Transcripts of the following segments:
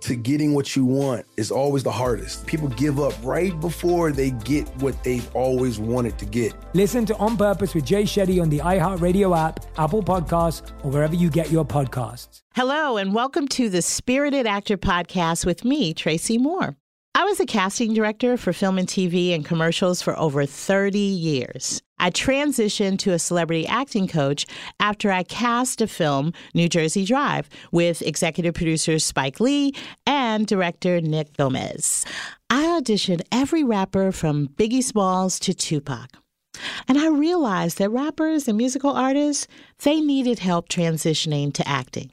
to getting what you want is always the hardest. People give up right before they get what they've always wanted to get. Listen to On Purpose with Jay Shetty on the iHeartRadio app, Apple Podcasts, or wherever you get your podcasts. Hello, and welcome to the Spirited Actor Podcast with me, Tracy Moore. I was a casting director for film and TV and commercials for over 30 years. I transitioned to a celebrity acting coach after I cast a film, New Jersey Drive, with executive producers Spike Lee and director Nick Gomez. I auditioned every rapper from Biggie Smalls to Tupac. And I realized that rappers and musical artists, they needed help transitioning to acting.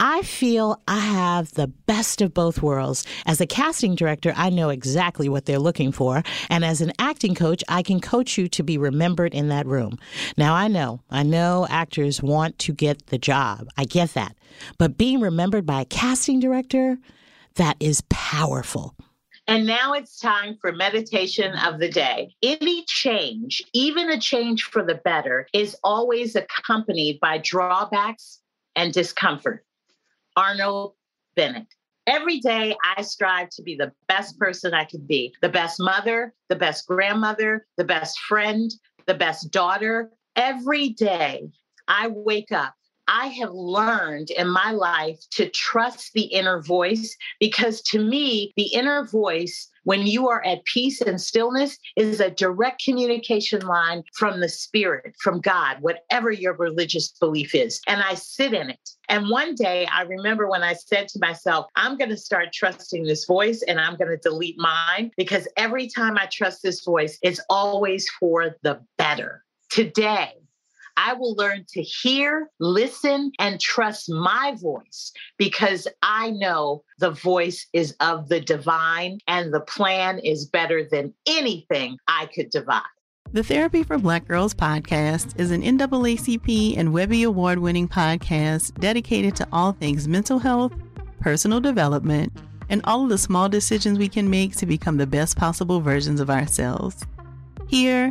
I feel I have the best of both worlds. As a casting director, I know exactly what they're looking for. And as an acting coach, I can coach you to be remembered in that room. Now, I know, I know actors want to get the job. I get that. But being remembered by a casting director, that is powerful. And now it's time for meditation of the day. Any change, even a change for the better, is always accompanied by drawbacks and discomfort. Arnold Bennett. Every day, I strive to be the best person I can be the best mother, the best grandmother, the best friend, the best daughter. Every day, I wake up. I have learned in my life to trust the inner voice because to me, the inner voice when you are at peace and stillness is a direct communication line from the spirit, from God, whatever your religious belief is. And I sit in it. And one day I remember when I said to myself, I'm going to start trusting this voice and I'm going to delete mine because every time I trust this voice, it's always for the better. Today, I will learn to hear, listen, and trust my voice because I know the voice is of the divine and the plan is better than anything I could devise. The Therapy for Black Girls podcast is an NAACP and Webby Award winning podcast dedicated to all things mental health, personal development, and all of the small decisions we can make to become the best possible versions of ourselves. Here,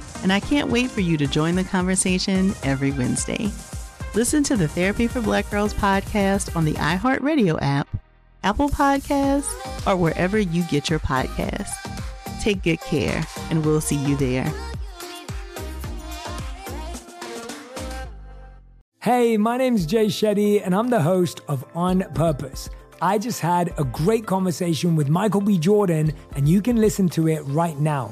and I can't wait for you to join the conversation every Wednesday. Listen to the Therapy for Black Girls podcast on the iHeartRadio app, Apple Podcasts, or wherever you get your podcasts. Take good care, and we'll see you there. Hey, my name's Jay Shetty, and I'm the host of On Purpose. I just had a great conversation with Michael B. Jordan, and you can listen to it right now.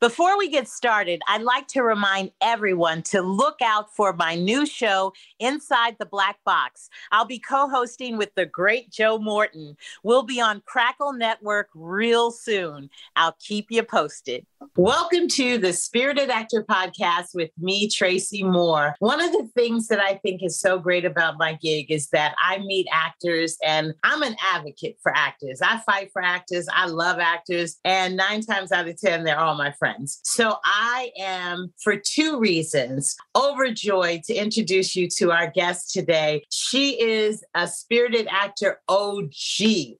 Before we get started, I'd like to remind everyone to look out for my new show, Inside the Black Box. I'll be co hosting with the great Joe Morton. We'll be on Crackle Network real soon. I'll keep you posted. Welcome to the Spirited Actor Podcast with me, Tracy Moore. One of the things that I think is so great about my gig is that I meet actors and I'm an advocate for actors. I fight for actors, I love actors, and nine times out of 10, they're all my friends. So I am, for two reasons, overjoyed to introduce you to our guest today. She is a spirited actor OG,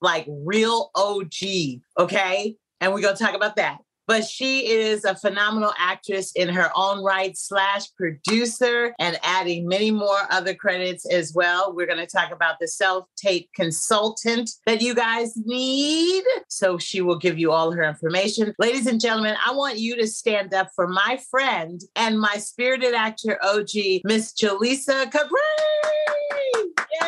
like real OG, okay? And we're going to talk about that but she is a phenomenal actress in her own right slash producer and adding many more other credits as well. We're going to talk about the self-tape consultant that you guys need. So she will give you all her information. Ladies and gentlemen i want you to stand up for my friend and my spirited actor og miss jaleesa capri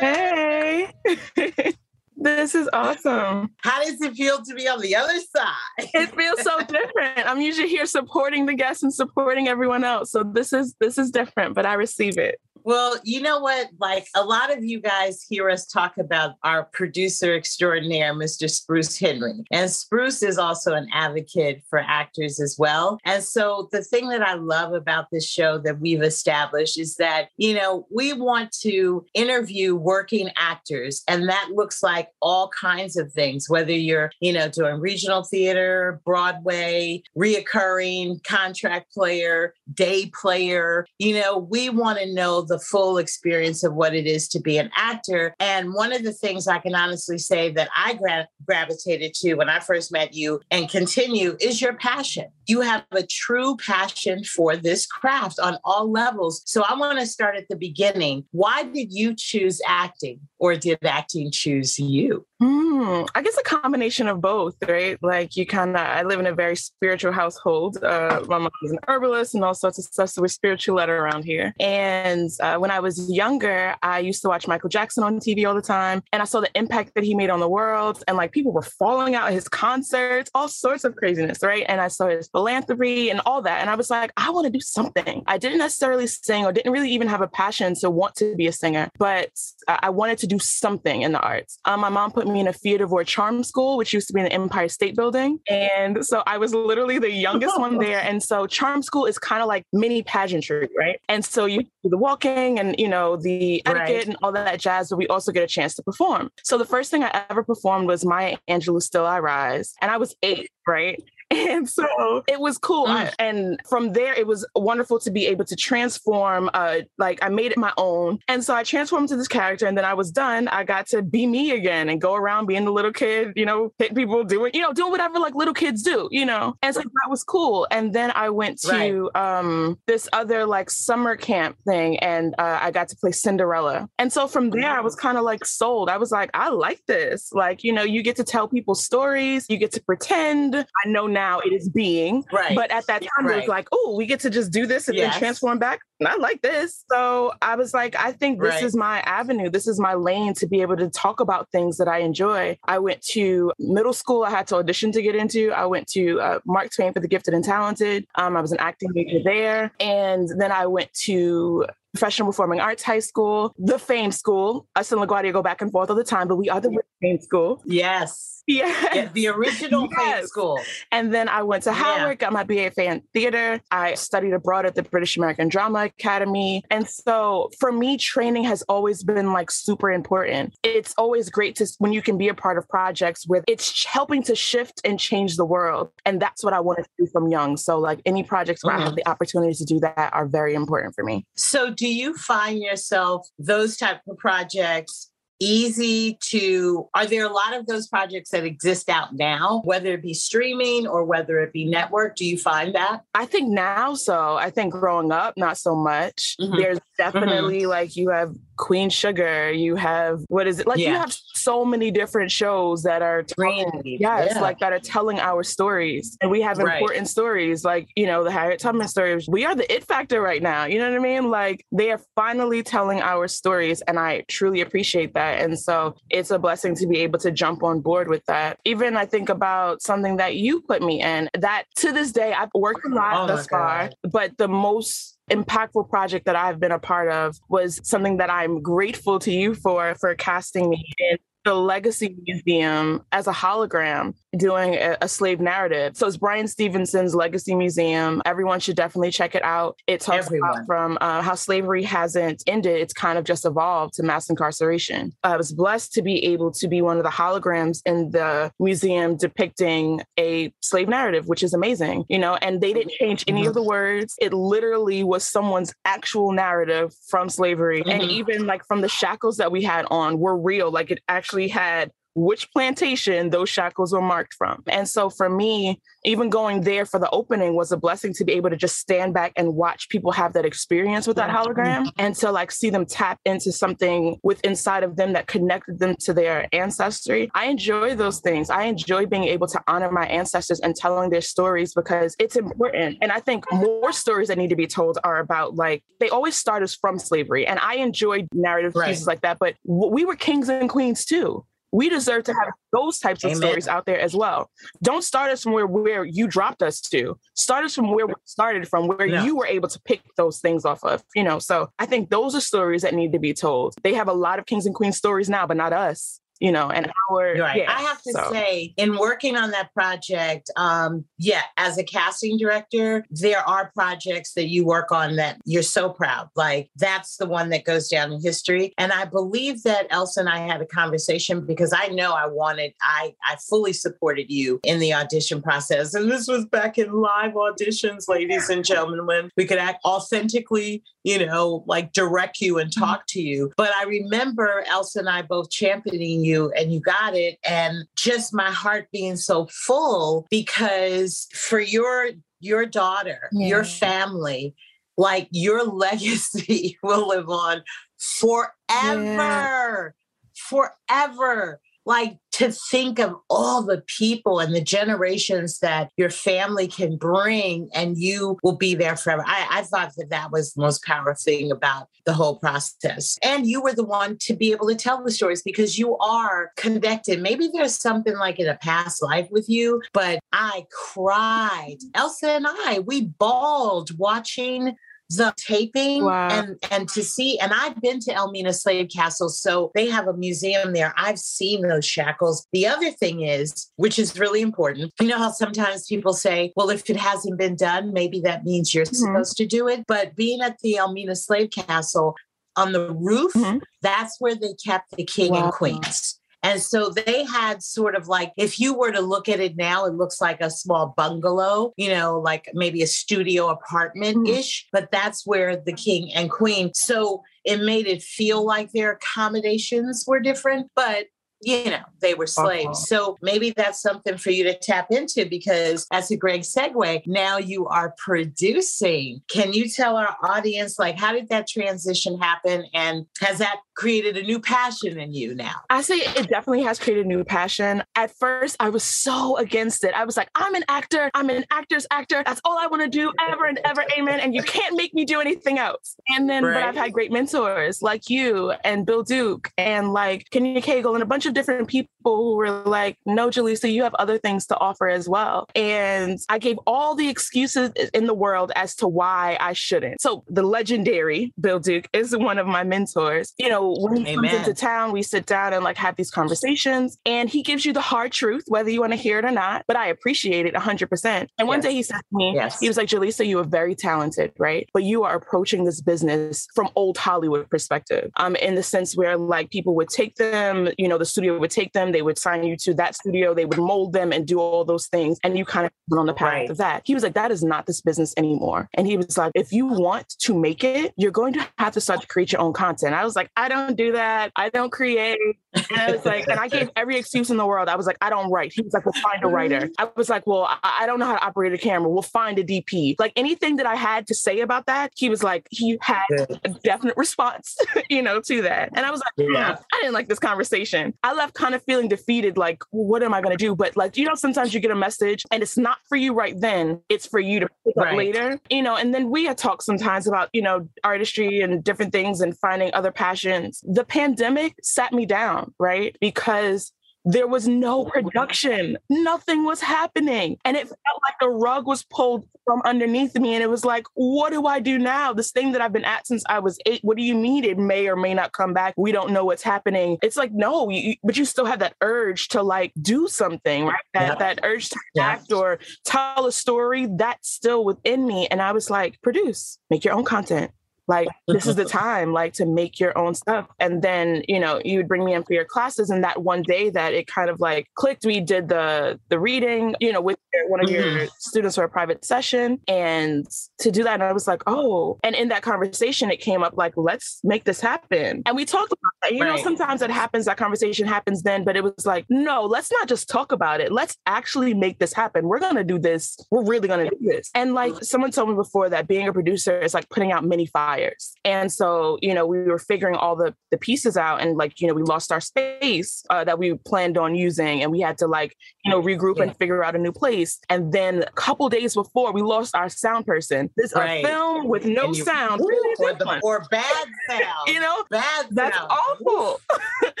Yay! Hey This is awesome. How does it feel to be on the other side? it feels so different. I'm usually here supporting the guests and supporting everyone else. So this is this is different, but I receive it. Well, you know what? Like a lot of you guys hear us talk about our producer extraordinaire, Mr. Spruce Henry. And Spruce is also an advocate for actors as well. And so the thing that I love about this show that we've established is that, you know, we want to interview working actors. And that looks like all kinds of things, whether you're, you know, doing regional theater, Broadway, reoccurring contract player, day player. You know, we want to know the full experience of what it is to be an actor. And one of the things I can honestly say that I gra- gravitated to when I first met you and continue is your passion. You have a true passion for this craft on all levels. So I want to start at the beginning. Why did you choose acting or did acting choose you? Mm, I guess a combination of both, right? Like you kind of, I live in a very spiritual household. Uh, my mom is an herbalist and all sorts of stuff. So we're spiritual around here. And uh, when I was younger, I used to watch Michael Jackson on TV all the time. And I saw the impact that he made on the world. And like people were falling out at his concerts, all sorts of craziness, right? And I saw his philanthropy and all that. And I was like, I want to do something. I didn't necessarily sing or didn't really even have a passion to want to be a singer, but I wanted to do something in the arts. Um, my mom put me in a theater voix charm school, which used to be in the Empire State Building. And so I was literally the youngest one there. And so charm school is kind of like mini pageantry, right? And so you do the walking and, you know, the etiquette right. and all that jazz, but we also get a chance to perform. So the first thing I ever performed was Maya Angelou Still I Rise. And I was eight, right? And so it was cool. Mm. I, and from there, it was wonderful to be able to transform. Uh, like I made it my own. And so I transformed to this character. And then I was done. I got to be me again and go around being the little kid, you know, hitting people, doing, you know, doing whatever like little kids do, you know. And so that was cool. And then I went to right. um, this other like summer camp thing and uh, I got to play Cinderella. And so from there, I was kind of like sold. I was like, I like this. Like, you know, you get to tell people stories, you get to pretend. I know now it is being. Right. But at that time, right. it was like, oh, we get to just do this and yes. then transform back. I like this. So I was like, I think this right. is my avenue. This is my lane to be able to talk about things that I enjoy. I went to middle school. I had to audition to get into. I went to uh, Mark Twain for the Gifted and Talented. Um, I was an acting major there. And then I went to Professional Performing Arts High School, the Fame School. Us and LaGuardia go back and forth all the time, but we are the Fame School. Yes. Yes. Yeah, the original yes. School. And then I went to Howard, yeah. got my BA in theater. I studied abroad at the British American Drama Academy. And so for me, training has always been like super important. It's always great to when you can be a part of projects where it's helping to shift and change the world. And that's what I wanted to do from young. So like any projects where mm-hmm. I have mm-hmm. the opportunity to do that are very important for me. So do you find yourself those type of projects easy to are there a lot of those projects that exist out now whether it be streaming or whether it be network do you find that i think now so i think growing up not so much mm-hmm. there's definitely mm-hmm. like you have Queen Sugar, you have what is it? Like yeah. you have so many different shows that are telling, yes, yeah. like that are telling our stories. And we have important right. stories like, you know, the Harriet Tubman stories. We are the it factor right now. You know what I mean? Like they are finally telling our stories and I truly appreciate that. And so it's a blessing to be able to jump on board with that. Even I think about something that you put me in that to this day I've worked a lot oh thus far, but the most impactful project that I've been a part of was something that I'm grateful to you for for casting me in the Legacy Museum as a hologram doing a, slave narrative. So it's Bryan Stevenson's Legacy Museum. Everyone should definitely check it out. It talks Everyone. about from uh, how slavery hasn't ended, it's kind of just evolved to mass incarceration. I was blessed to be able to be one of the holograms in the museum depicting a slave narrative, which is amazing, you know, and they didn't change any mm-hmm. of the words. It literally was someone's actual narrative from slavery. Mm-hmm. And even like from the shackles that we had on were real. Like it actually had which plantation those shackles were marked from. And so for me, even going there for the opening was a blessing to be able to just stand back and watch people have that experience with that hologram and to like see them tap into something with inside of them that connected them to their ancestry. I enjoy those things. I enjoy being able to honor my ancestors and telling their stories because it's important. And I think more stories that need to be told are about like they always start us from slavery. And I enjoy narrative right. pieces like that, but we were kings and queens too we deserve to have those types of Amen. stories out there as well. Don't start us from where, where you dropped us to. Start us from where we started from, where yeah. you were able to pick those things off of, you know. So I think those are stories that need to be told. They have a lot of kings and queens stories now, but not us you know, and our right. Yeah, I have to so. say, in working on that project, um, yeah, as a casting director, there are projects that you work on that you're so proud. Like that's the one that goes down in history. And I believe that Elsa and I had a conversation because I know I wanted, I I fully supported you in the audition process. And this was back in live auditions, ladies and gentlemen, when we could act authentically, you know, like direct you and mm-hmm. talk to you. But I remember Elsa and I both championing you you and you got it. And just my heart being so full because for your your daughter, yeah. your family, like your legacy will live on forever. Yeah. Forever like to think of all the people and the generations that your family can bring and you will be there forever. I, I, thought that that was the most powerful thing about the whole process. And you were the one to be able to tell the stories because you are connected. Maybe there's something like in a past life with you, but I cried. Mm-hmm. Elsa and I, we bawled watching the taping wow. and and to see and I've been to Elmina Slave Castle so they have a museum there I've seen those shackles the other thing is which is really important you know how sometimes people say well if it hasn't been done maybe that means you're mm-hmm. supposed to do it but being at the Elmina Slave Castle on the roof mm-hmm. that's where they kept the king wow. and queens And so they had sort of like, if you were to look at it now, it looks like a small bungalow, you know, like maybe a studio apartment ish, but that's where the king and queen. So it made it feel like their accommodations were different, but you know, they were slaves. Uh-huh. So maybe that's something for you to tap into because as a great segue, now you are producing. Can you tell our audience, like, how did that transition happen? And has that created a new passion in you now? I say it definitely has created a new passion. At first, I was so against it. I was like, I'm an actor. I'm an actor's actor. That's all I want to do ever and ever. Amen. And you can't make me do anything else. And then, right. but I've had great mentors like you and Bill Duke and like Kenya Cagle and a bunch of different people who were like, no, Jaleesa, you have other things to offer as well. And I gave all the excuses in the world as to why I shouldn't. So the legendary Bill Duke is one of my mentors. You know, when he Amen. comes into town, we sit down and like have these conversations and he gives you the hard truth, whether you want to hear it or not. But I appreciate it 100%. And one yes. day he said to me, yes. he was like, Jaleesa, you are very talented, right? But you are approaching this business from old Hollywood perspective, um, in the sense where like people would take them, you know, the studio would take them, they would sign you to that studio, they would mold them and do all those things. And you kind of went on the path right. of that. He was like, that is not this business anymore. And he was like, if you want to make it, you're going to have to start to create your own content. I was like, I don't do that. I don't create. And I was like, and I gave every excuse in the world. I was like, I don't write. He was like, we'll find a writer. Mm-hmm. I was like, well, I, I don't know how to operate a camera. We'll find a DP. Like anything that I had to say about that, he was like, he had a definite response, you know, to that. And I was like, yeah. I didn't like this conversation. I left kind of feeling defeated, like, what am I going to do? But like, you know, sometimes you get a message and it's not for you right then, it's for you to pick right. up later, you know, and then we had talked sometimes about, you know, artistry and different things and finding other passions. The pandemic sat me down, right? Because there was no oh, production. Nothing was happening. And it felt like the rug was pulled from underneath me. And it was like, what do I do now? This thing that I've been at since I was eight, what do you mean it may or may not come back? We don't know what's happening. It's like, no, you, but you still have that urge to like do something, right? That, yeah. that urge to yeah. act or tell a story that's still within me. And I was like, produce, make your own content like this is the time like to make your own stuff. And then you know you would bring me in for your classes and that one day that it kind of like clicked we did the the reading you know with one of mm-hmm. your students for a private session. And to do that and i was like oh and in that conversation it came up like let's make this happen. And we talked about that. You right. know sometimes that happens that conversation happens then but it was like no let's not just talk about it. Let's actually make this happen. We're gonna do this. We're really gonna do this. And like someone told me before that being a producer is like putting out many fires fires. And so, you know, we were figuring all the the pieces out and like, you know, we lost our space uh, that we planned on using and we had to like, you know, regroup yeah. and figure out a new place. And then a couple days before we lost our sound person. This right. a film with no you, sound. or, the, or bad sound. you know? Bad That's sound. awful. Awesome.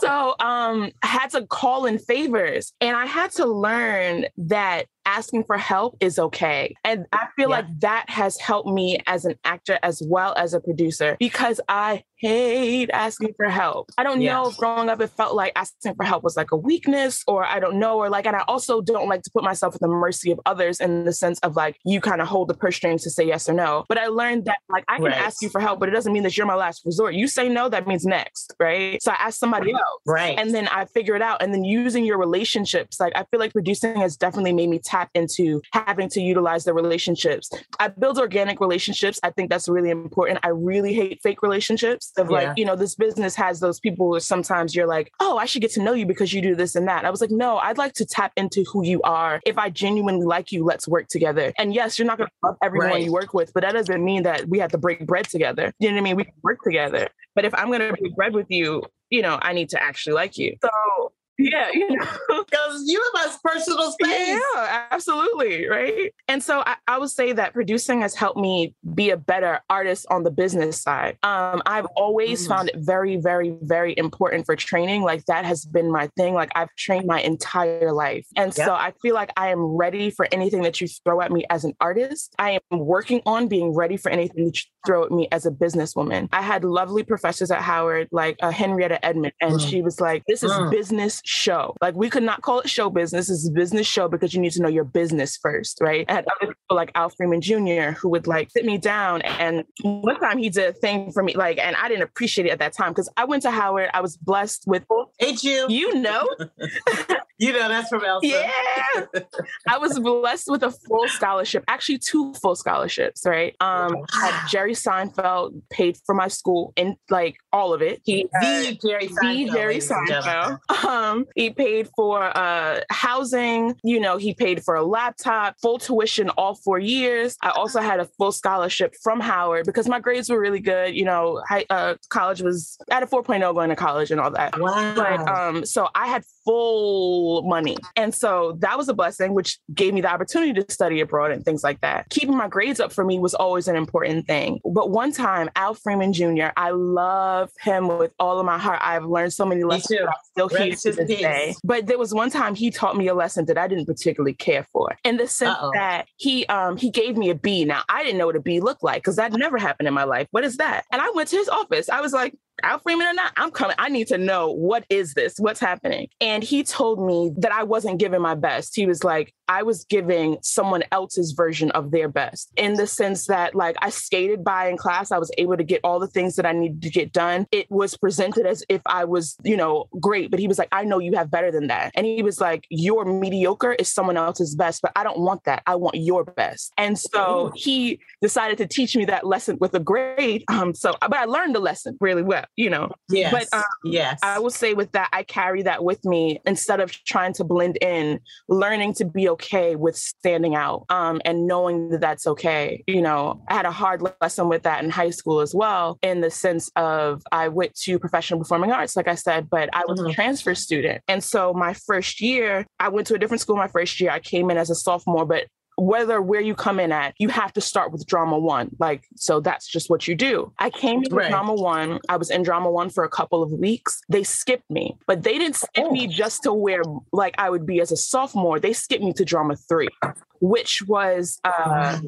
So um I had to call in favors and I had to learn that asking for help is okay. And I feel yeah. like that has helped me as an actor as well as a producer because I hate asking for help. I don't yeah. know if growing up it felt like asking for help was like a weakness or I don't know or like and I also don't like to put myself at the mercy of others in the sense of like you kind of hold the purse strings to say yes or no. But I learned that like I can right. ask you for help but it doesn't mean that you're my last resort. You say no that means next, right? So I ask somebody else. Right. And then I figure it out and then using your relationships like I feel like producing has definitely made me tap tap into having to utilize the relationships. I build organic relationships. I think that's really important. I really hate fake relationships of yeah. like, you know, this business has those people where sometimes you're like, oh, I should get to know you because you do this and that. I was like, no, I'd like to tap into who you are. If I genuinely like you, let's work together. And yes, you're not going to love everyone right. you work with, but that doesn't mean that we have to break bread together. You know what I mean? We can work together. But if I'm going to break bread with you, you know, I need to actually like you. So yeah, you know, because you have a personal space. Yeah, absolutely. Right. And so I, I, would say that producing has helped me be a better artist on the business side. Um, I've always mm. found it very, very, very important for training. Like that has been my thing. Like I've trained my entire life. And yep. so I feel like I am ready for anything that you throw at me as an artist. I am working on being ready for anything that you throw at me as a businesswoman. I had lovely professors at Howard, like uh, Henrietta Edmond, and mm. she was like, this is mm. business show. Like we could not call it show business. It's a business show because you need to know your business first, right? I had other people like Al Freeman Jr. who would like sit me down. And one time he did a thing for me, like, and I didn't appreciate it at that time because I went to Howard. I was blessed with. Hey, you. You know. you know that's from Elsa. Yeah. I was blessed with a full scholarship, actually two full scholarships, right? Um, had Jerry Seinfeld paid for my school and like all of it. He the Jerry Seinfeld. The Jerry Seinfeld. Um, he paid for uh housing, you know, he paid for a laptop, full tuition all four years. I also had a full scholarship from Howard because my grades were really good. You know, high, uh, college was at a 4.0 going to college and all that. Wow. But um, so I had full money. And so that was a blessing, which gave me the opportunity to study abroad and things like that. Keeping my grades up for me was always an important thing. But one time, Al Freeman Jr., I love him with all of my heart. I've learned so many lessons that I still hear to this day. But there was one time he taught me a lesson that I didn't particularly care for in the sense Uh-oh. that he um he gave me a B. Now I didn't know what a B looked like because that never happened in my life. What is that? And I went to his office. I was like, Al Freeman or not, I'm coming. I need to know what is this? What's happening? And he told me that I wasn't giving my best. He was like, I was giving someone else's version of their best in the sense that, like, I skated by in class. I was able to get all the things that I needed to get done. It was presented as if I was, you know, great. But he was like, I know you have better than that. And he was like, Your mediocre is someone else's best, but I don't want that. I want your best. And so he decided to teach me that lesson with a grade. Um, so, but I learned the lesson really well you know. Yes. But um, yes, I will say with that, I carry that with me instead of trying to blend in, learning to be okay with standing out um, and knowing that that's okay. You know, I had a hard lesson with that in high school as well, in the sense of I went to professional performing arts, like I said, but I was mm-hmm. a transfer student. And so my first year, I went to a different school my first year. I came in as a sophomore, but whether where you come in at, you have to start with drama one. Like, so that's just what you do. I came in right. drama one. I was in drama one for a couple of weeks. They skipped me, but they didn't skip oh. me just to where like I would be as a sophomore. They skipped me to drama three which was uh,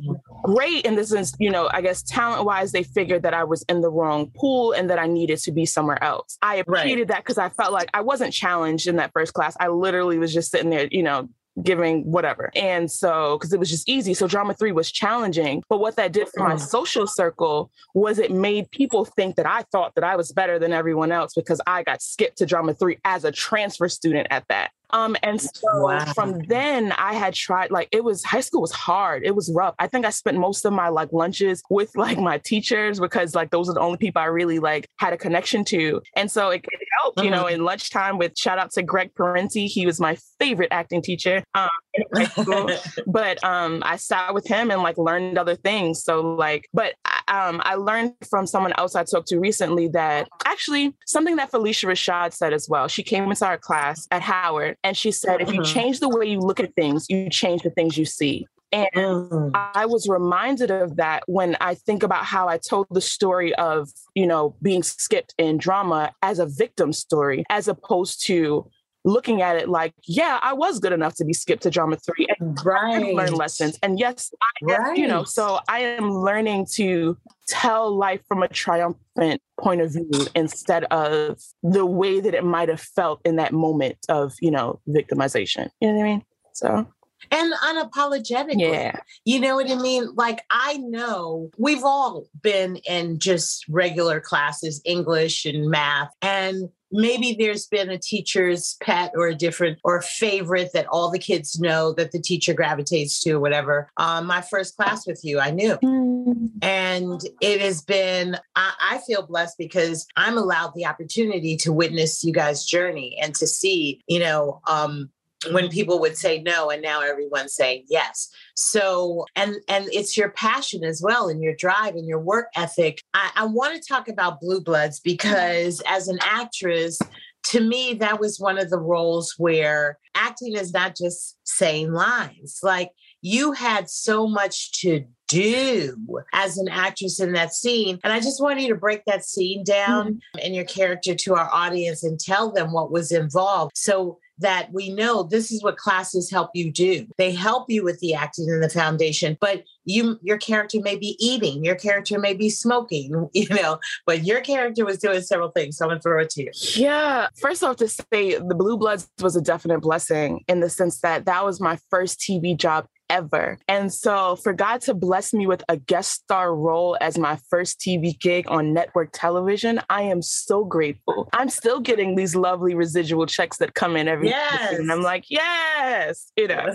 great in the sense, you know, I guess talent wise, they figured that I was in the wrong pool and that I needed to be somewhere else. I appreciated right. that because I felt like I wasn't challenged in that first class. I literally was just sitting there, you know, giving whatever. And so, because it was just easy. So, drama three was challenging. But what that did for my mm. social circle was it made people think that I thought that I was better than everyone else because I got skipped to drama three as a transfer student at that. Um, and so wow. from then I had tried like it was high school was hard. It was rough. I think I spent most of my like lunches with like my teachers because like those are the only people I really like had a connection to. And so it, it helped, mm-hmm. you know, mm-hmm. in lunchtime with shout out to Greg Parenti. He was my favorite acting teacher. Um, but um I sat with him and like learned other things. So like, but um I learned from someone else I talked to recently that actually something that Phylicia Rashad said as well. She came into our class at Howard and she said, if you mm-hmm. change the way you look at things, you change the things you see. And mm. I was reminded of that when I think about how I told the story of, you know, being skipped in drama as a victim story, as opposed to looking at it like, yeah, I was good enough to be skipped to drama three and right. learn lessons. And yes, I, right. you know, so I am learning to tell life from a triumphant point of view instead of the way that it might have felt in that moment of, you know, victimization. You know what I mean? So and unapologetically. Yeah. You know what I mean? Like, I know we've all been in just regular classes, English and math, and maybe there's been a teacher's pet or a different or favorite that all the kids know that the teacher gravitates to whatever um, my first class with you i knew mm. and it has been I, I feel blessed because i'm allowed the opportunity to witness you guys journey and to see you know um, when people would say no and now everyone's saying yes so and and it's your passion as well and your drive and your work ethic i, I want to talk about blue bloods because as an actress to me that was one of the roles where acting is not just saying lines like you had so much to do as an actress in that scene. And I just want you to break that scene down mm-hmm. and your character to our audience and tell them what was involved. So that we know this is what classes help you do. They help you with the acting and the foundation, but you your character may be eating, your character may be smoking, you know, but your character was doing several things. So I'm gonna throw it to you. Yeah. First off, to say the Blue Bloods was a definite blessing in the sense that that was my first TV job ever. And so for God to bless me with a guest star role as my first TV gig on network television, I am so grateful. I'm still getting these lovely residual checks that come in every yes. and I'm like, yes, you know,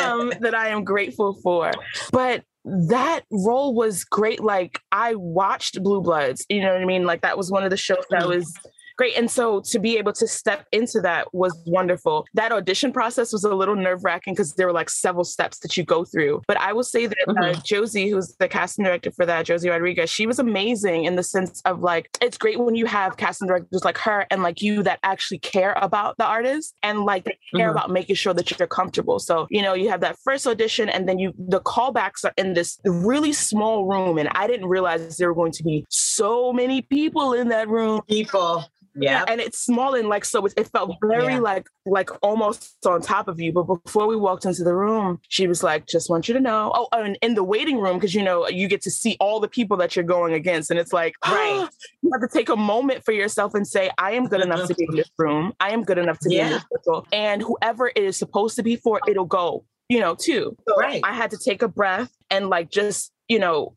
um, that I am grateful for. But that role was great. Like I watched Blue Bloods, you know what I mean? Like that was one of the shows that mm. was great. And so to be able to step into that was wonderful. That audition process was a little nerve wracking because there were like several steps that you go through. But I will say that uh, mm-hmm. uh, Josie, who's the casting director for that, Josie Rodriguez, she was amazing in the sense of like, it's great when you have casting directors like her and like you that actually care about the artist and like they care mm-hmm. about making sure that you're comfortable. So, you know, you have that first audition and then you, the callbacks are in this really small room. And I didn't realize there were going to be so many people in that room. People yeah. And it's small and like so it, it felt very yeah. like like almost on top of you. But before we walked into the room she was like just want you to know. Oh, oh and in the waiting room because you know you get to see all the people that you're going against. And it's like right. you have to take a moment for yourself and say i am good enough to be in this room. I am good enough to yeah. be in this circle. And whoever it is supposed to be for it'll go you know too. So right. I had to take a breath and like just you know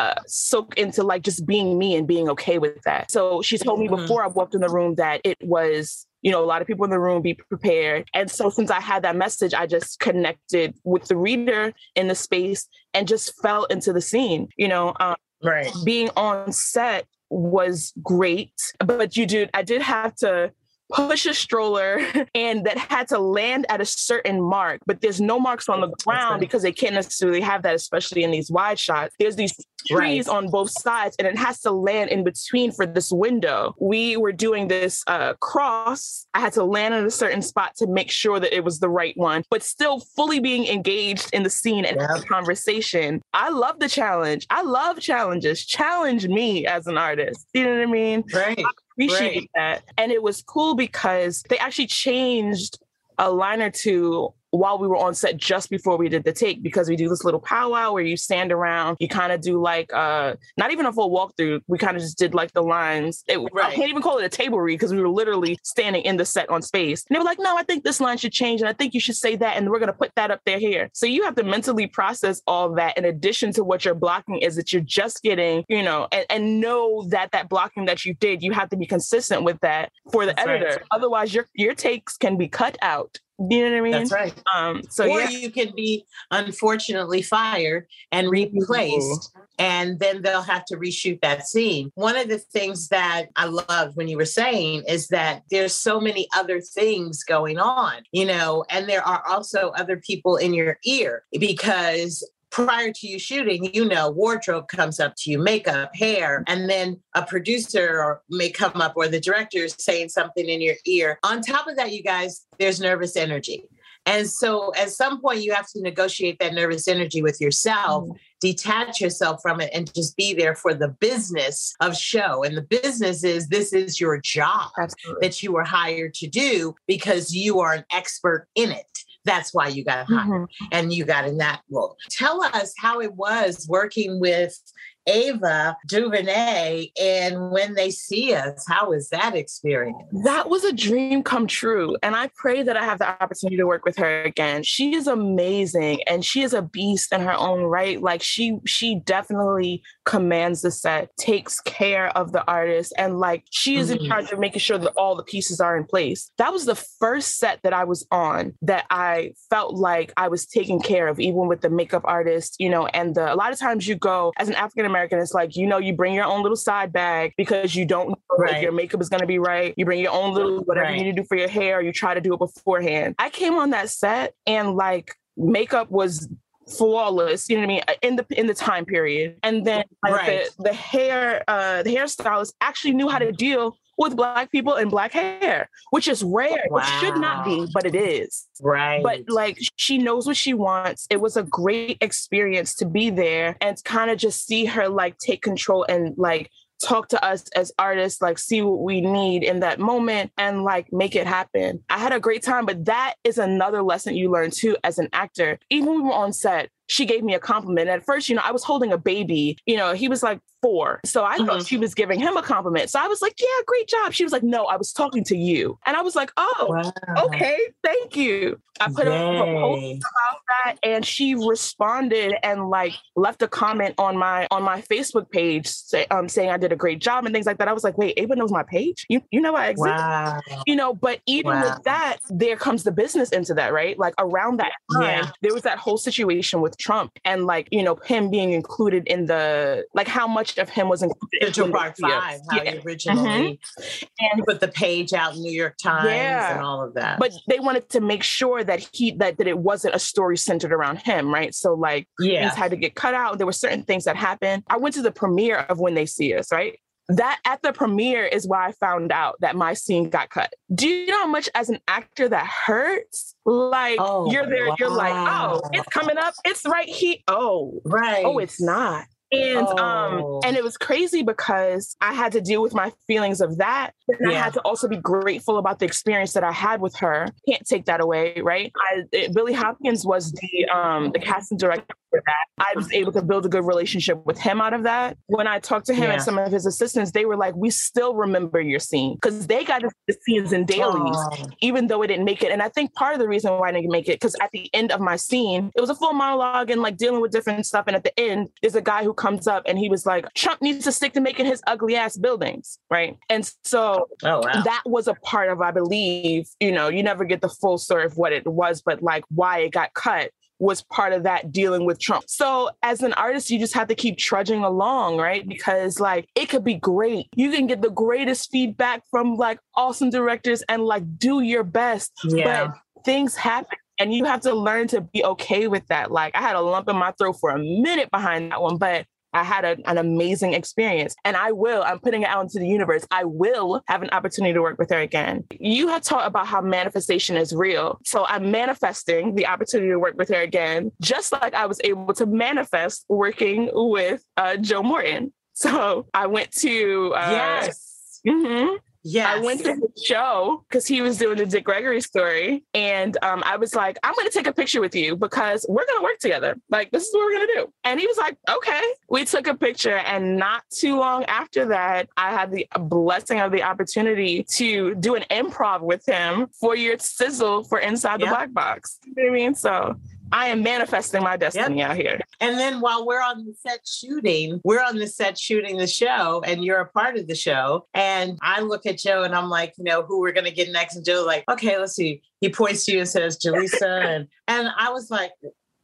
uh, soak into like just being me and being okay with that. So she told me mm-hmm. before I walked in the room that it was you know, a lot of people in the room be prepared. And so since I had that message, I just connected with the reader in the space and just fell into the scene. You know, um, right. being on set was great, but you did, I did have to push a stroller and that had to land at a certain mark, but there's no marks on the ground because they can't necessarily have that, especially in these wide shots. There's these trees right. on both sides and it has to land in between for this window. We were doing this uh, cross. I had to land in a certain spot to make sure that it was the right one, but still fully being engaged in the scene and yep. conversation. I love the challenge. I love challenges. Challenge me as an artist. You know what I mean? Right appreciate right. that. And it was cool because they actually changed a line or two while we were on set just before we did the take because we do this little powwow where you stand around, you kind of do like uh not even a full walkthrough. We kind of just did like the lines. It, right. I can't even call it a table read because we were literally standing in the set on space. And they were like, no, I think this line should change and I think you should say that and we're gonna put that up there here. So you have to mentally process all that in addition to what you're blocking is that you're just getting, you know, and, and know that that blocking that you did, you have to be consistent with that for the That's editor. Right. Otherwise your your takes can be cut out you know what I mean? That's right. Um, so or yeah. you can be unfortunately fired and replaced, and then they'll have to reshoot that scene. One of the things that I loved when you were saying is that there's so many other things going on, you know, and there are also other people in your ear because prior to you shooting, you know, wardrobe comes up to you, makeup, hair, and then a producer may come up or the director is saying something in your ear. On top of that, you guys, there's nervous energy. And so at some point, you have to negotiate that nervous energy with yourself, mm-hmm. detach yourself from it, and just be there for the business of show. And the business is this is your job Absolutely. that you were hired to do because you are an expert in it. That's why you got hired mm-hmm. and you got in that role. Tell us how it was working with Ava DuVernay and when they see us, how was that experience? That was a dream come true. And I pray that I have the opportunity to work with her again. She is amazing and she is a beast in her own right. Like she she definitely commands the set, takes care of the artist, and like she is mm-hmm. in charge of making sure that all the pieces are in place. That was the first set that I was on that I felt like I was taken care of, even with the makeup artist, you know, and the a lot of times you go as an African American, it's like, you know, you bring your own little side bag because you don't know right. if your makeup is going to be right. You bring your own little whatever right. you need to do for your hair, you try to do it beforehand. I came on that set and like makeup was flawless you know what i mean uh, in the in the time period and then like right. the, the hair uh the hairstylist actually knew how to deal with black people and black hair, which is rare. Wow. It should not be, but it is. Right. But like she knows what she wants. It was a great experience to be there and kind of just see her like take control and like talk to us as artists, like see what we need in that moment and like make it happen. I had a great time, but that is another lesson you learn too as an actor. Even when we were on set, she gave me a compliment. At first, you know, I was holding a baby. You know, he was like four. So I mm-hmm. thought she was giving him a compliment. So I was like, yeah, great job. She was like, no, I was talking to you. And I was like, oh, wow. okay, thank you. I put Yay. a post about that and she responded and like left a comment on my on my Facebook page say, um, saying I did a great job and things like that. I was like, wait, Ava knows my page? You you know I exist? Wow. You know, but even wow. with that, there comes the business into that, right? Like around that time, yeah. there was that whole situation with Trump and like, you know, him being included in the like how much of him was included into part five, how yeah. he originally mm-hmm. and put the page out in New York Times yeah. and all of that. But they wanted to make sure that he that that it wasn't a story centered around him, right? So like yeah. things had to get cut out. There were certain things that happened. I went to the premiere of When They See Us, right? That at the premiere is why I found out that my scene got cut. Do you know how much as an actor that hurts? Like oh, you're there, wow. you're like, oh, it's coming up, it's right here. Oh, right. Oh, it's not. And um, oh. um and it was crazy because I had to deal with my feelings of that. And yeah. I had to also be grateful about the experience that I had with her. Can't take that away, right? I, it, Billy Hopkins was the um the casting director for that. I was able to build a good relationship with him out of that. When I talked to him yeah. and some of his assistants, they were like, "We still remember your scene because they got the scenes in dailies, oh. even though it didn't make it." And I think part of the reason why I didn't make it because at the end of my scene, it was a full monologue and like dealing with different stuff. And at the end, there's a guy who comes up and he was like, "Trump needs to stick to making his ugly ass buildings," right? And so oh, wow. that was a part of, I believe, you know, you never get the full story of what it was, but like why it got cut was part of that dealing with Trump. So as an artist, you just have to keep trudging along, right? Because like it could be great. You can get the greatest feedback from like awesome directors and like do your best. Yeah. But things happen and you have to learn to be okay with that. Like I had a lump in my throat for a minute behind that one, but I had a, an amazing experience. And I will, I'm putting it out into the universe. I will have an opportunity to work with her again. You have talked about how manifestation is real. So I'm manifesting the opportunity to work with her again, just like I was able to manifest working with uh, Joe Morton. So I went to. Uh, yes. Mm-hmm. Yeah, I went to his show because he was doing the Dick Gregory story. And um, I was like, I'm going to take a picture with you because we're going to work together. Like, this is what we're going to do. And he was like, okay. We took a picture. And not too long after that, I had the blessing of the opportunity to do an improv with him for your sizzle for Inside the Black Box. You know what I mean? So I am manifesting my destiny yep. out here. And then while we're on the set shooting, we're on the set shooting the show, and you're a part of the show. And I look at Joe and I'm like, you know, who we're gonna get next? And Joe like, okay, let's see. He points to you and says, Jaleesa. and and I was like,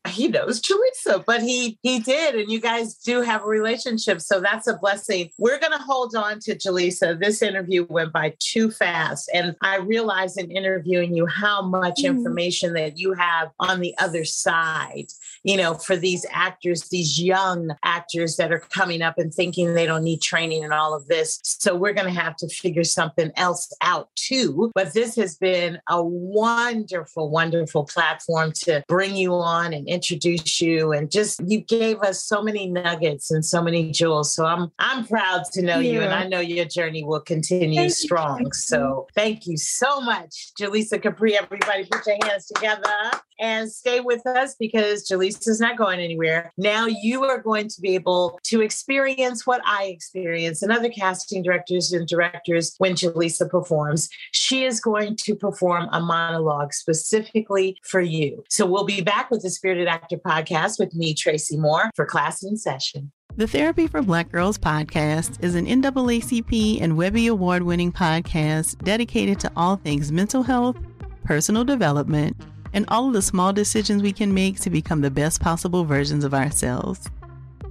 he knows Teresa, but he he did, and you guys do have a relationship, so that's a blessing. We're gonna hold on to Jaleesa. This interview went by too fast, and I realized in interviewing you how much mm. information that you have on the other side. You know, for these actors, these young actors that are coming up and thinking they don't need training and all of this. So we're gonna have to figure something else out too. But this has been a wonderful, wonderful platform to bring you on and introduce you and just you gave us so many nuggets and so many jewels. So I'm I'm proud to know yeah. you and I know your journey will continue thank strong. You. So thank you so much, Jaleesa Capri. Everybody put your hands together and stay with us because Jaleesa is not going anywhere. Now you are going to be able to experience what I experience and other casting directors and directors when Jaleesa performs. She is going to perform a monologue specifically for you. So we'll be back with the Spirited Actor podcast with me, Tracy Moore, for class in session. The Therapy for Black Girls podcast is an NAACP and Webby Award winning podcast dedicated to all things mental health, personal development, and all of the small decisions we can make to become the best possible versions of ourselves.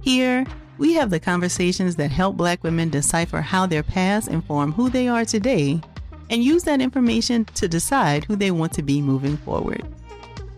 Here, we have the conversations that help Black women decipher how their past inform who they are today and use that information to decide who they want to be moving forward.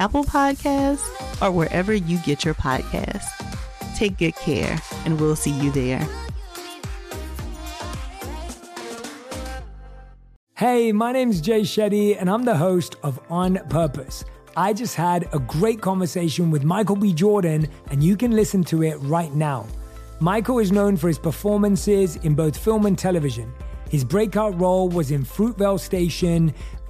Apple Podcasts, or wherever you get your podcasts. Take good care, and we'll see you there. Hey, my name's Jay Shetty, and I'm the host of On Purpose. I just had a great conversation with Michael B. Jordan, and you can listen to it right now. Michael is known for his performances in both film and television. His breakout role was in Fruitvale Station,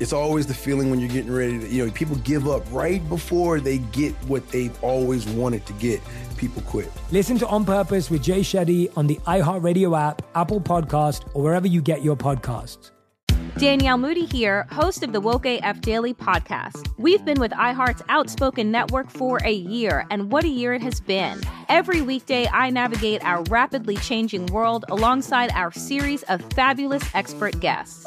It's always the feeling when you're getting ready to, you know, people give up right before they get what they've always wanted to get. People quit. Listen to On Purpose with Jay Shetty on the iHeartRadio app, Apple Podcast, or wherever you get your podcasts. Danielle Moody here, host of the Woke AF Daily podcast. We've been with iHeart's Outspoken Network for a year, and what a year it has been. Every weekday, I navigate our rapidly changing world alongside our series of fabulous expert guests.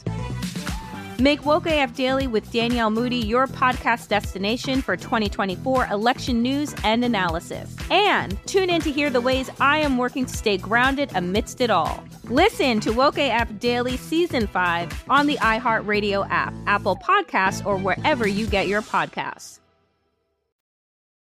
Make Woke AF Daily with Danielle Moody your podcast destination for 2024 election news and analysis. And tune in to hear the ways I am working to stay grounded amidst it all. Listen to Woke AF Daily Season 5 on the iHeartRadio app, Apple Podcasts, or wherever you get your podcasts.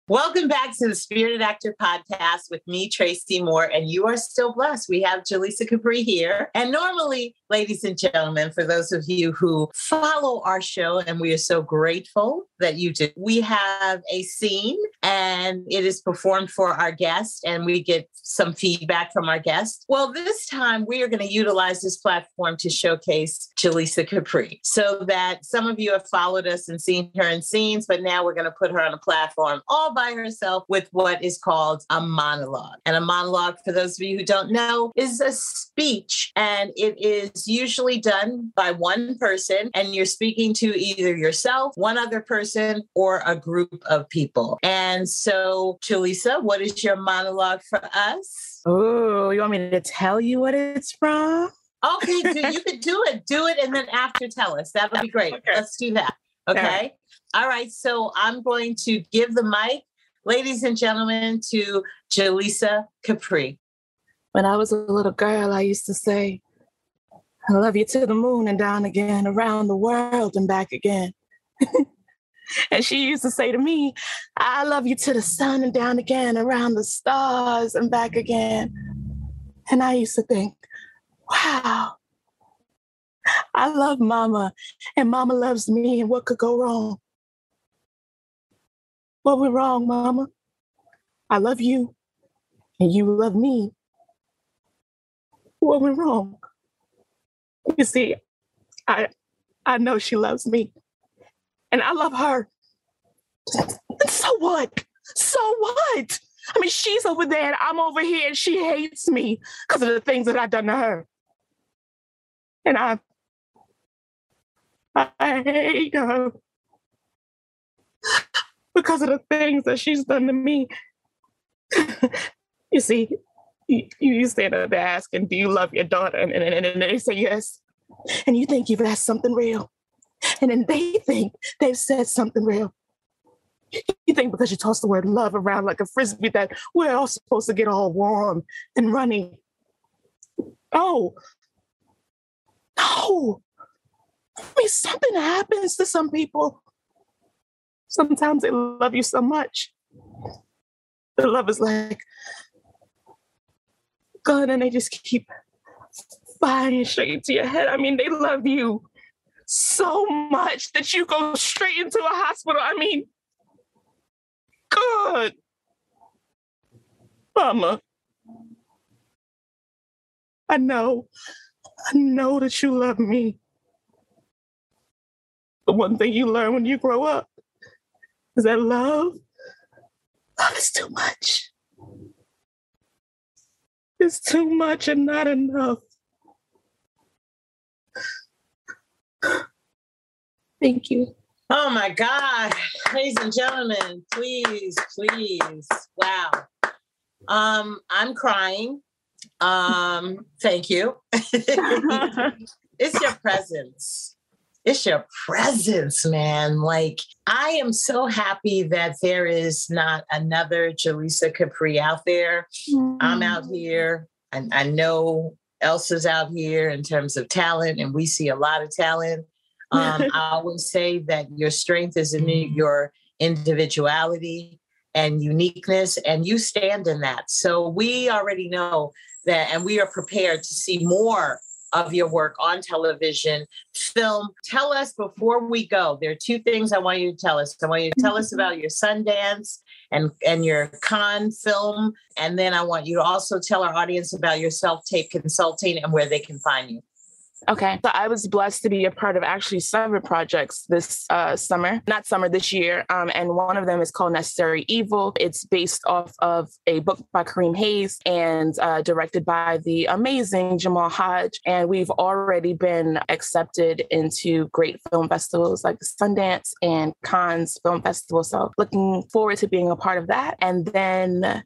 Welcome back to the Spirited Actor Podcast with me, Tracy Moore, and you are still blessed. We have Jaleesa Capri here. And normally, ladies and gentlemen, for those of you who follow our show, and we are so grateful that you do, we have a scene and it is performed for our guest, and we get some feedback from our guest. Well, this time we are going to utilize this platform to showcase Jaleesa Capri so that some of you have followed us and seen her in scenes, but now we're going to put her on a platform all by herself with what is called a monologue. And a monologue, for those of you who don't know, is a speech and it is usually done by one person and you're speaking to either yourself, one other person, or a group of people. And so, Jaleesa, what is your monologue for us? Oh, you want me to tell you what it's from? Okay, do, you could do it. Do it and then after tell us. That would be great. Okay. Let's do that. Okay. All right. All right. So I'm going to give the mic, ladies and gentlemen, to Jaleesa Capri. When I was a little girl, I used to say, I love you to the moon and down again, around the world and back again. and she used to say to me, I love you to the sun and down again, around the stars and back again. And I used to think, wow, I love mama and mama loves me, and what could go wrong? What went wrong, mama? I love you and you love me. What went wrong? You see, I I know she loves me. And I love her. And so what? So what? I mean, she's over there and I'm over here and she hates me because of the things that I've done to her. And I I hate her because of the things that she's done to me. you see, you, you stand up there asking, Do you love your daughter? And, and, and, and they say yes. And you think you've asked something real. And then they think they've said something real. You think because you toss the word love around like a frisbee that we're all supposed to get all warm and running. Oh, no. I mean, something happens to some people. Sometimes they love you so much. The love is like, God, and they just keep firing straight into your head. I mean, they love you so much that you go straight into a hospital. I mean, good. Mama, I know, I know that you love me. The one thing you learn when you grow up is that love, love is too much. It's too much and not enough. Thank you. Oh my God. Ladies and gentlemen, please, please. Wow. Um, I'm crying. Um, thank you. it's your presence. It's your presence, man. Like, I am so happy that there is not another Jaleesa Capri out there. Mm. I'm out here. and I know Elsa's out here in terms of talent, and we see a lot of talent. Um, I always say that your strength is in your individuality and uniqueness, and you stand in that. So we already know that, and we are prepared to see more of your work on television, film. Tell us before we go. There are two things I want you to tell us. I want you to tell us mm-hmm. about your Sundance and and your con film, and then I want you to also tell our audience about your self tape consulting and where they can find you. Okay. So I was blessed to be a part of actually seven projects this uh, summer, not summer, this year. Um, and one of them is called Necessary Evil. It's based off of a book by Kareem Hayes and uh, directed by the amazing Jamal Hodge. And we've already been accepted into great film festivals like Sundance and Cannes Film Festival. So looking forward to being a part of that. And then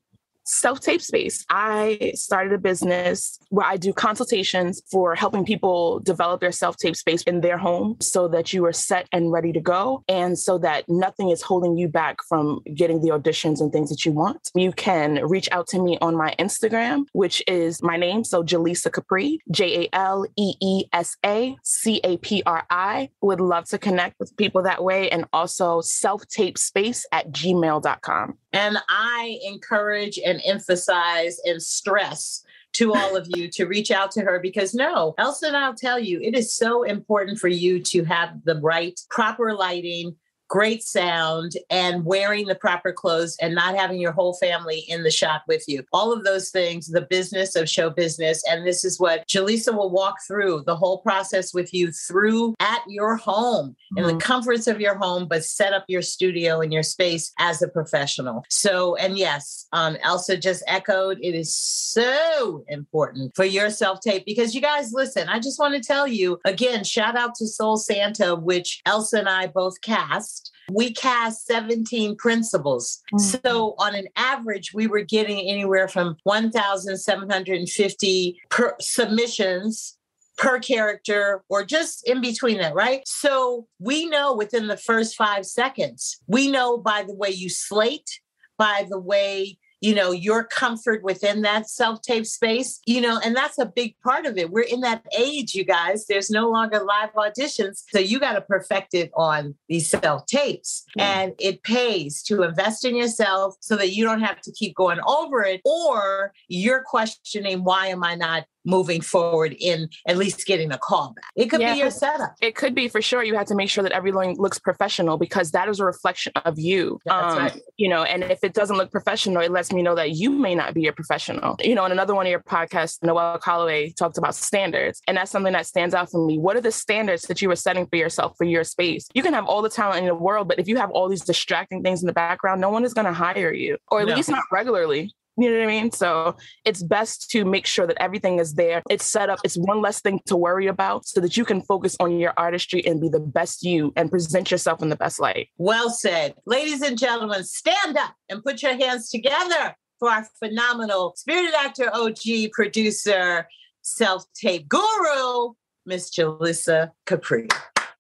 self tape space. I started a business where I do consultations for helping people develop their self tape space in their home so that you are set and ready to go and so that nothing is holding you back from getting the auditions and things that you want. You can reach out to me on my Instagram, which is my name. So Jaleesa Capri, J A L E E S A C A P R I. Would love to connect with people that way and also self tape space at gmail.com. And I encourage and emphasize and stress to all of you to reach out to her because no, Elsa and I'll tell you, it is so important for you to have the right, proper lighting, great sound and wearing the proper clothes and not having your whole family in the shot with you. All of those things, the business of show business. And this is what Jaleesa will walk through the whole process with you through at your home mm-hmm. in the mm-hmm. comforts of your home, but set up your studio and your space as a professional. So, and yes, um, Elsa just echoed it is so important for your self tape because you guys listen, I just want to tell you again, shout out to Soul Santa, which Elsa and I both cast we cast 17 principals. Mm-hmm. So on an average, we were getting anywhere from 1,750 per submissions per character or just in between that, right? So we know within the first five seconds, we know by the way you slate, by the way you know your comfort within that self-tape space you know and that's a big part of it we're in that age you guys there's no longer live auditions so you got to perfect it on these self-tapes mm. and it pays to invest in yourself so that you don't have to keep going over it or you're questioning why am i not moving forward in at least getting a call back. It could yeah, be your setup. It could be for sure. You have to make sure that everyone looks professional because that is a reflection of you. That's um, right. You know, and if it doesn't look professional, it lets me know that you may not be a professional. You know, in another one of your podcasts, Noel Calloway talked about standards. And that's something that stands out for me. What are the standards that you were setting for yourself for your space? You can have all the talent in the world, but if you have all these distracting things in the background, no one is going to hire you, or at no. least not regularly. You know what I mean? So it's best to make sure that everything is there. It's set up. It's one less thing to worry about so that you can focus on your artistry and be the best you and present yourself in the best light. Well said. Ladies and gentlemen, stand up and put your hands together for our phenomenal spirited actor, OG, producer, self tape guru, Miss Jaleesa Capri.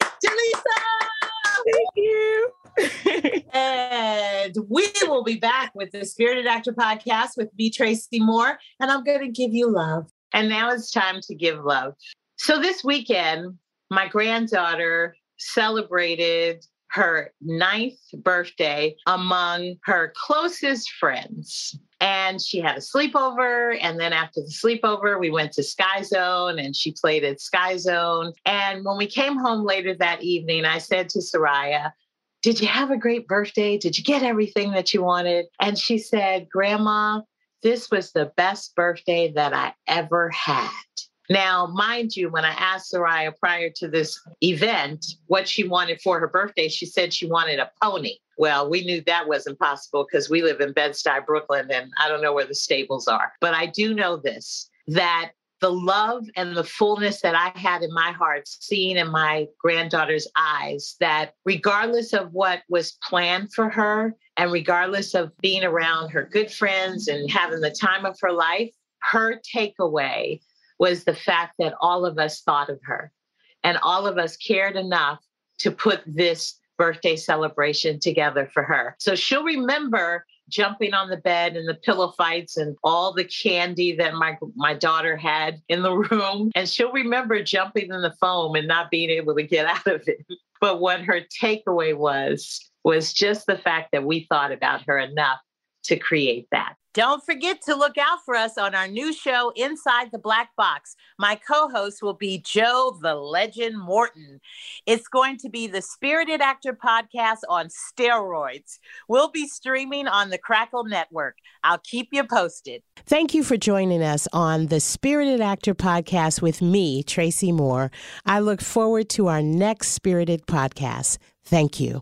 Jaleesa! Thank you. and we will be back with the Spirited Actor podcast with me, Tracy Moore, and I'm going to give you love. And now it's time to give love. So this weekend, my granddaughter celebrated her ninth birthday among her closest friends. And she had a sleepover. And then after the sleepover, we went to Sky Zone and she played at Sky Zone. And when we came home later that evening, I said to Soraya, did you have a great birthday? Did you get everything that you wanted? And she said, Grandma, this was the best birthday that I ever had. Now, mind you, when I asked Soraya prior to this event what she wanted for her birthday, she said she wanted a pony. Well, we knew that wasn't possible because we live in Bed-Stuy, Brooklyn, and I don't know where the stables are. But I do know this that the love and the fullness that I had in my heart, seen in my granddaughter's eyes, that regardless of what was planned for her, and regardless of being around her good friends and having the time of her life, her takeaway was the fact that all of us thought of her and all of us cared enough to put this birthday celebration together for her. So she'll remember jumping on the bed and the pillow fights and all the candy that my my daughter had in the room and she'll remember jumping in the foam and not being able to get out of it. But what her takeaway was was just the fact that we thought about her enough to create that. Don't forget to look out for us on our new show, Inside the Black Box. My co host will be Joe the Legend Morton. It's going to be the Spirited Actor podcast on steroids. We'll be streaming on the Crackle Network. I'll keep you posted. Thank you for joining us on the Spirited Actor podcast with me, Tracy Moore. I look forward to our next Spirited podcast. Thank you.